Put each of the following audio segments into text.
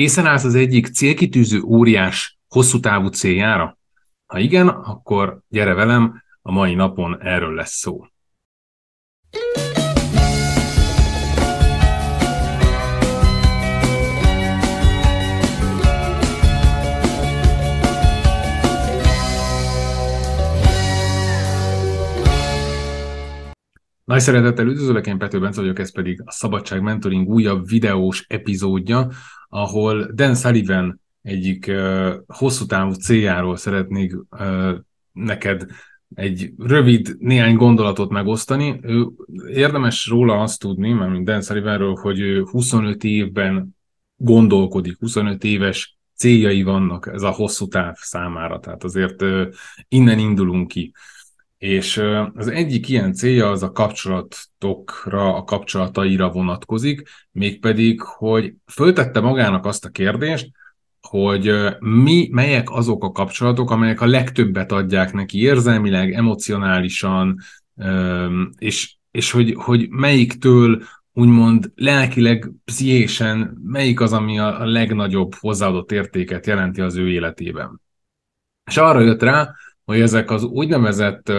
Készen állsz az egyik célkitűző óriás hosszú távú céljára? Ha igen, akkor gyere velem, a mai napon erről lesz szó. Nagy szeretettel üdvözlök, én Pető Bence vagyok, ez pedig a Szabadság Mentoring újabb videós epizódja, ahol Dan Sullivan egyik uh, hosszú távú céljáról szeretnék neked egy rövid, néhány gondolatot megosztani. Érdemes róla azt tudni, mert mint Dan Sullivanről, hogy ő 25 évben gondolkodik, 25 éves céljai vannak ez a hosszú táv számára, tehát azért innen indulunk ki. És az egyik ilyen célja az a kapcsolatokra, a kapcsolataira vonatkozik, mégpedig, hogy föltette magának azt a kérdést, hogy mi, melyek azok a kapcsolatok, amelyek a legtöbbet adják neki érzelmileg, emocionálisan, és, és hogy, hogy melyiktől úgymond lelkileg, pszichésen, melyik az, ami a legnagyobb hozzáadott értéket jelenti az ő életében. És arra jött rá, hogy ezek az úgynevezett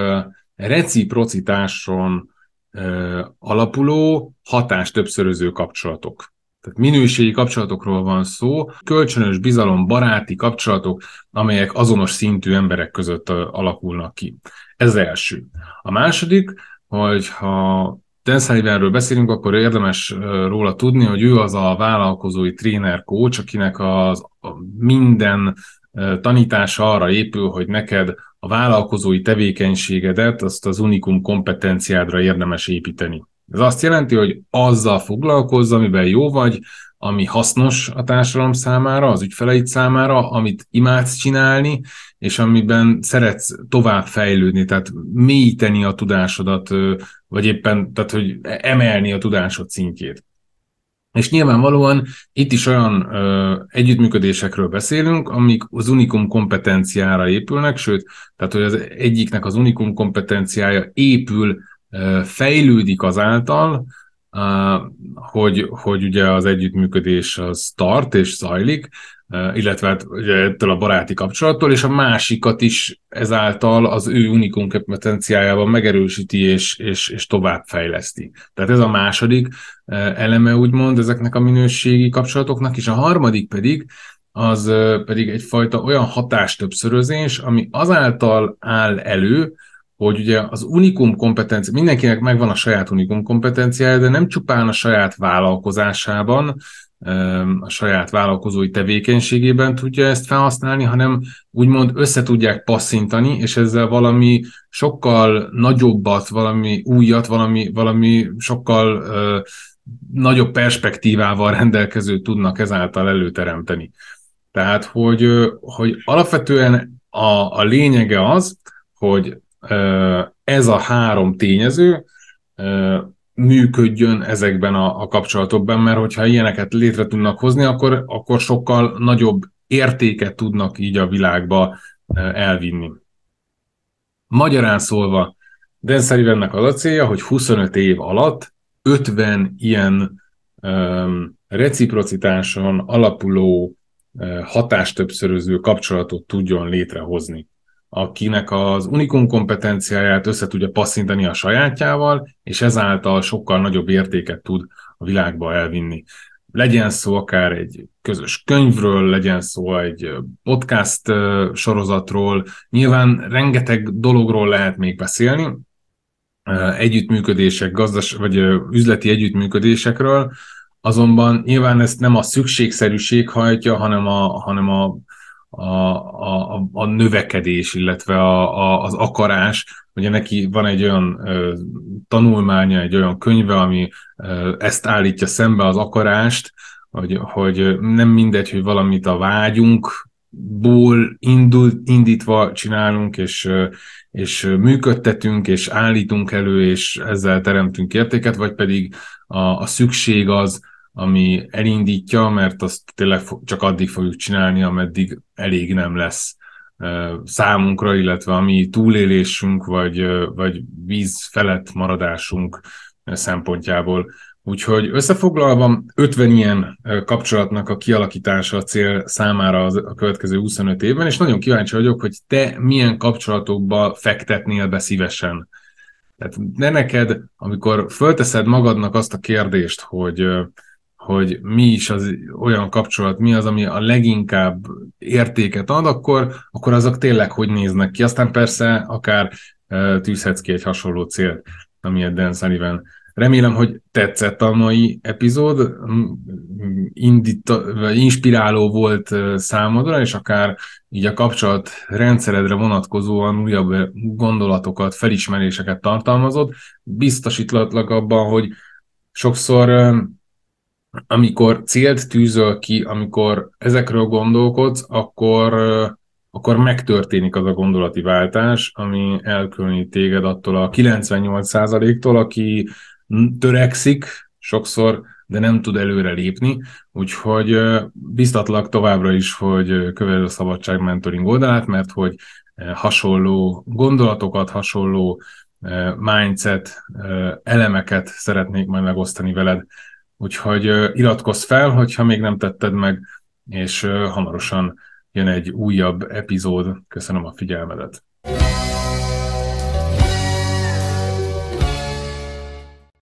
reciprocitáson alapuló hatás többszöröző kapcsolatok. Tehát minőségi kapcsolatokról van szó, kölcsönös bizalom, baráti kapcsolatok, amelyek azonos szintű emberek között alakulnak ki. Ez első. A második, hogy ha Dan Sullivanről beszélünk, akkor érdemes róla tudni, hogy ő az a vállalkozói tréner coach, akinek az minden tanítása arra épül, hogy neked a vállalkozói tevékenységedet, azt az unikum kompetenciádra érdemes építeni. Ez azt jelenti, hogy azzal foglalkozz, amiben jó vagy, ami hasznos a társadalom számára, az ügyfeleid számára, amit imádsz csinálni, és amiben szeretsz tovább fejlődni, tehát mélyíteni a tudásodat, vagy éppen, tehát hogy emelni a tudásod szintjét. És nyilvánvalóan itt is olyan ö, együttműködésekről beszélünk, amik az unikum kompetenciára épülnek, sőt, tehát hogy az egyiknek az unikum kompetenciája épül, ö, fejlődik azáltal, ö, hogy, hogy ugye az együttműködés az tart és zajlik, illetve hát ugye ettől a baráti kapcsolattól, és a másikat is ezáltal az ő unikum kompetenciájában megerősíti és, és, és továbbfejleszti. Tehát ez a második eleme úgymond ezeknek a minőségi kapcsolatoknak, és a harmadik pedig az pedig egyfajta olyan hatástöbbszörözés, ami azáltal áll elő, hogy ugye az unikum kompetencia, mindenkinek megvan a saját unikum kompetenciája, de nem csupán a saját vállalkozásában, a saját vállalkozói tevékenységében tudja ezt felhasználni, hanem úgymond össze tudják passzintani, és ezzel valami sokkal nagyobbat, valami újat, valami, valami sokkal uh, nagyobb perspektívával rendelkező tudnak ezáltal előteremteni. Tehát, hogy, hogy alapvetően a, a lényege az, hogy ez a három tényező működjön ezekben a, a kapcsolatokban, mert hogyha ilyeneket létre tudnak hozni, akkor, akkor sokkal nagyobb értéket tudnak így a világba elvinni. Magyarán szólva, Dan az a célja, hogy 25 év alatt 50 ilyen um, reciprocitáson alapuló uh, hatástöbbszöröző kapcsolatot tudjon létrehozni akinek az unikum kompetenciáját össze tudja passzintani a sajátjával, és ezáltal sokkal nagyobb értéket tud a világba elvinni. Legyen szó akár egy közös könyvről, legyen szó egy podcast sorozatról, nyilván rengeteg dologról lehet még beszélni, együttműködések, gazdas, vagy üzleti együttműködésekről, azonban nyilván ezt nem a szükségszerűség hajtja, hanem a, hanem a a, a, a növekedés, illetve a, a, az akarás. Ugye neki van egy olyan ö, tanulmánya, egy olyan könyve, ami ö, ezt állítja szembe az akarást, hogy, hogy nem mindegy, hogy valamit a vágyunkból indul, indítva csinálunk, és, és működtetünk, és állítunk elő, és ezzel teremtünk értéket, vagy pedig a, a szükség az, ami elindítja, mert azt tényleg csak addig fogjuk csinálni, ameddig elég nem lesz számunkra, illetve ami túlélésünk, vagy, vagy víz felett maradásunk szempontjából. Úgyhogy összefoglalva 50 ilyen kapcsolatnak a kialakítása a cél számára az, a következő 25 évben, és nagyon kíváncsi vagyok, hogy te milyen kapcsolatokba fektetnél be szívesen. Tehát ne neked, amikor fölteszed magadnak azt a kérdést, hogy hogy mi is az olyan kapcsolat, mi az, ami a leginkább értéket ad, akkor, akkor azok tényleg hogy néznek ki. Aztán persze akár tűzhetsz ki egy hasonló célt, amilyet Dan Sullivan. Remélem, hogy tetszett a mai epizód, indít, inspiráló volt számodra, és akár így a kapcsolat rendszeredre vonatkozóan újabb gondolatokat, felismeréseket tartalmazott. Biztosítlak abban, hogy sokszor amikor célt tűzöl ki, amikor ezekről gondolkodsz, akkor, akkor megtörténik az a gondolati váltás, ami elkülönít téged attól a 98%-tól, aki törekszik sokszor, de nem tud előre lépni, úgyhogy biztatlak továbbra is, hogy kövesd a Szabadság Mentoring oldalát, mert hogy hasonló gondolatokat, hasonló mindset elemeket szeretnék majd megosztani veled Úgyhogy iratkozz fel, hogyha még nem tetted meg, és hamarosan jön egy újabb epizód. Köszönöm a figyelmedet.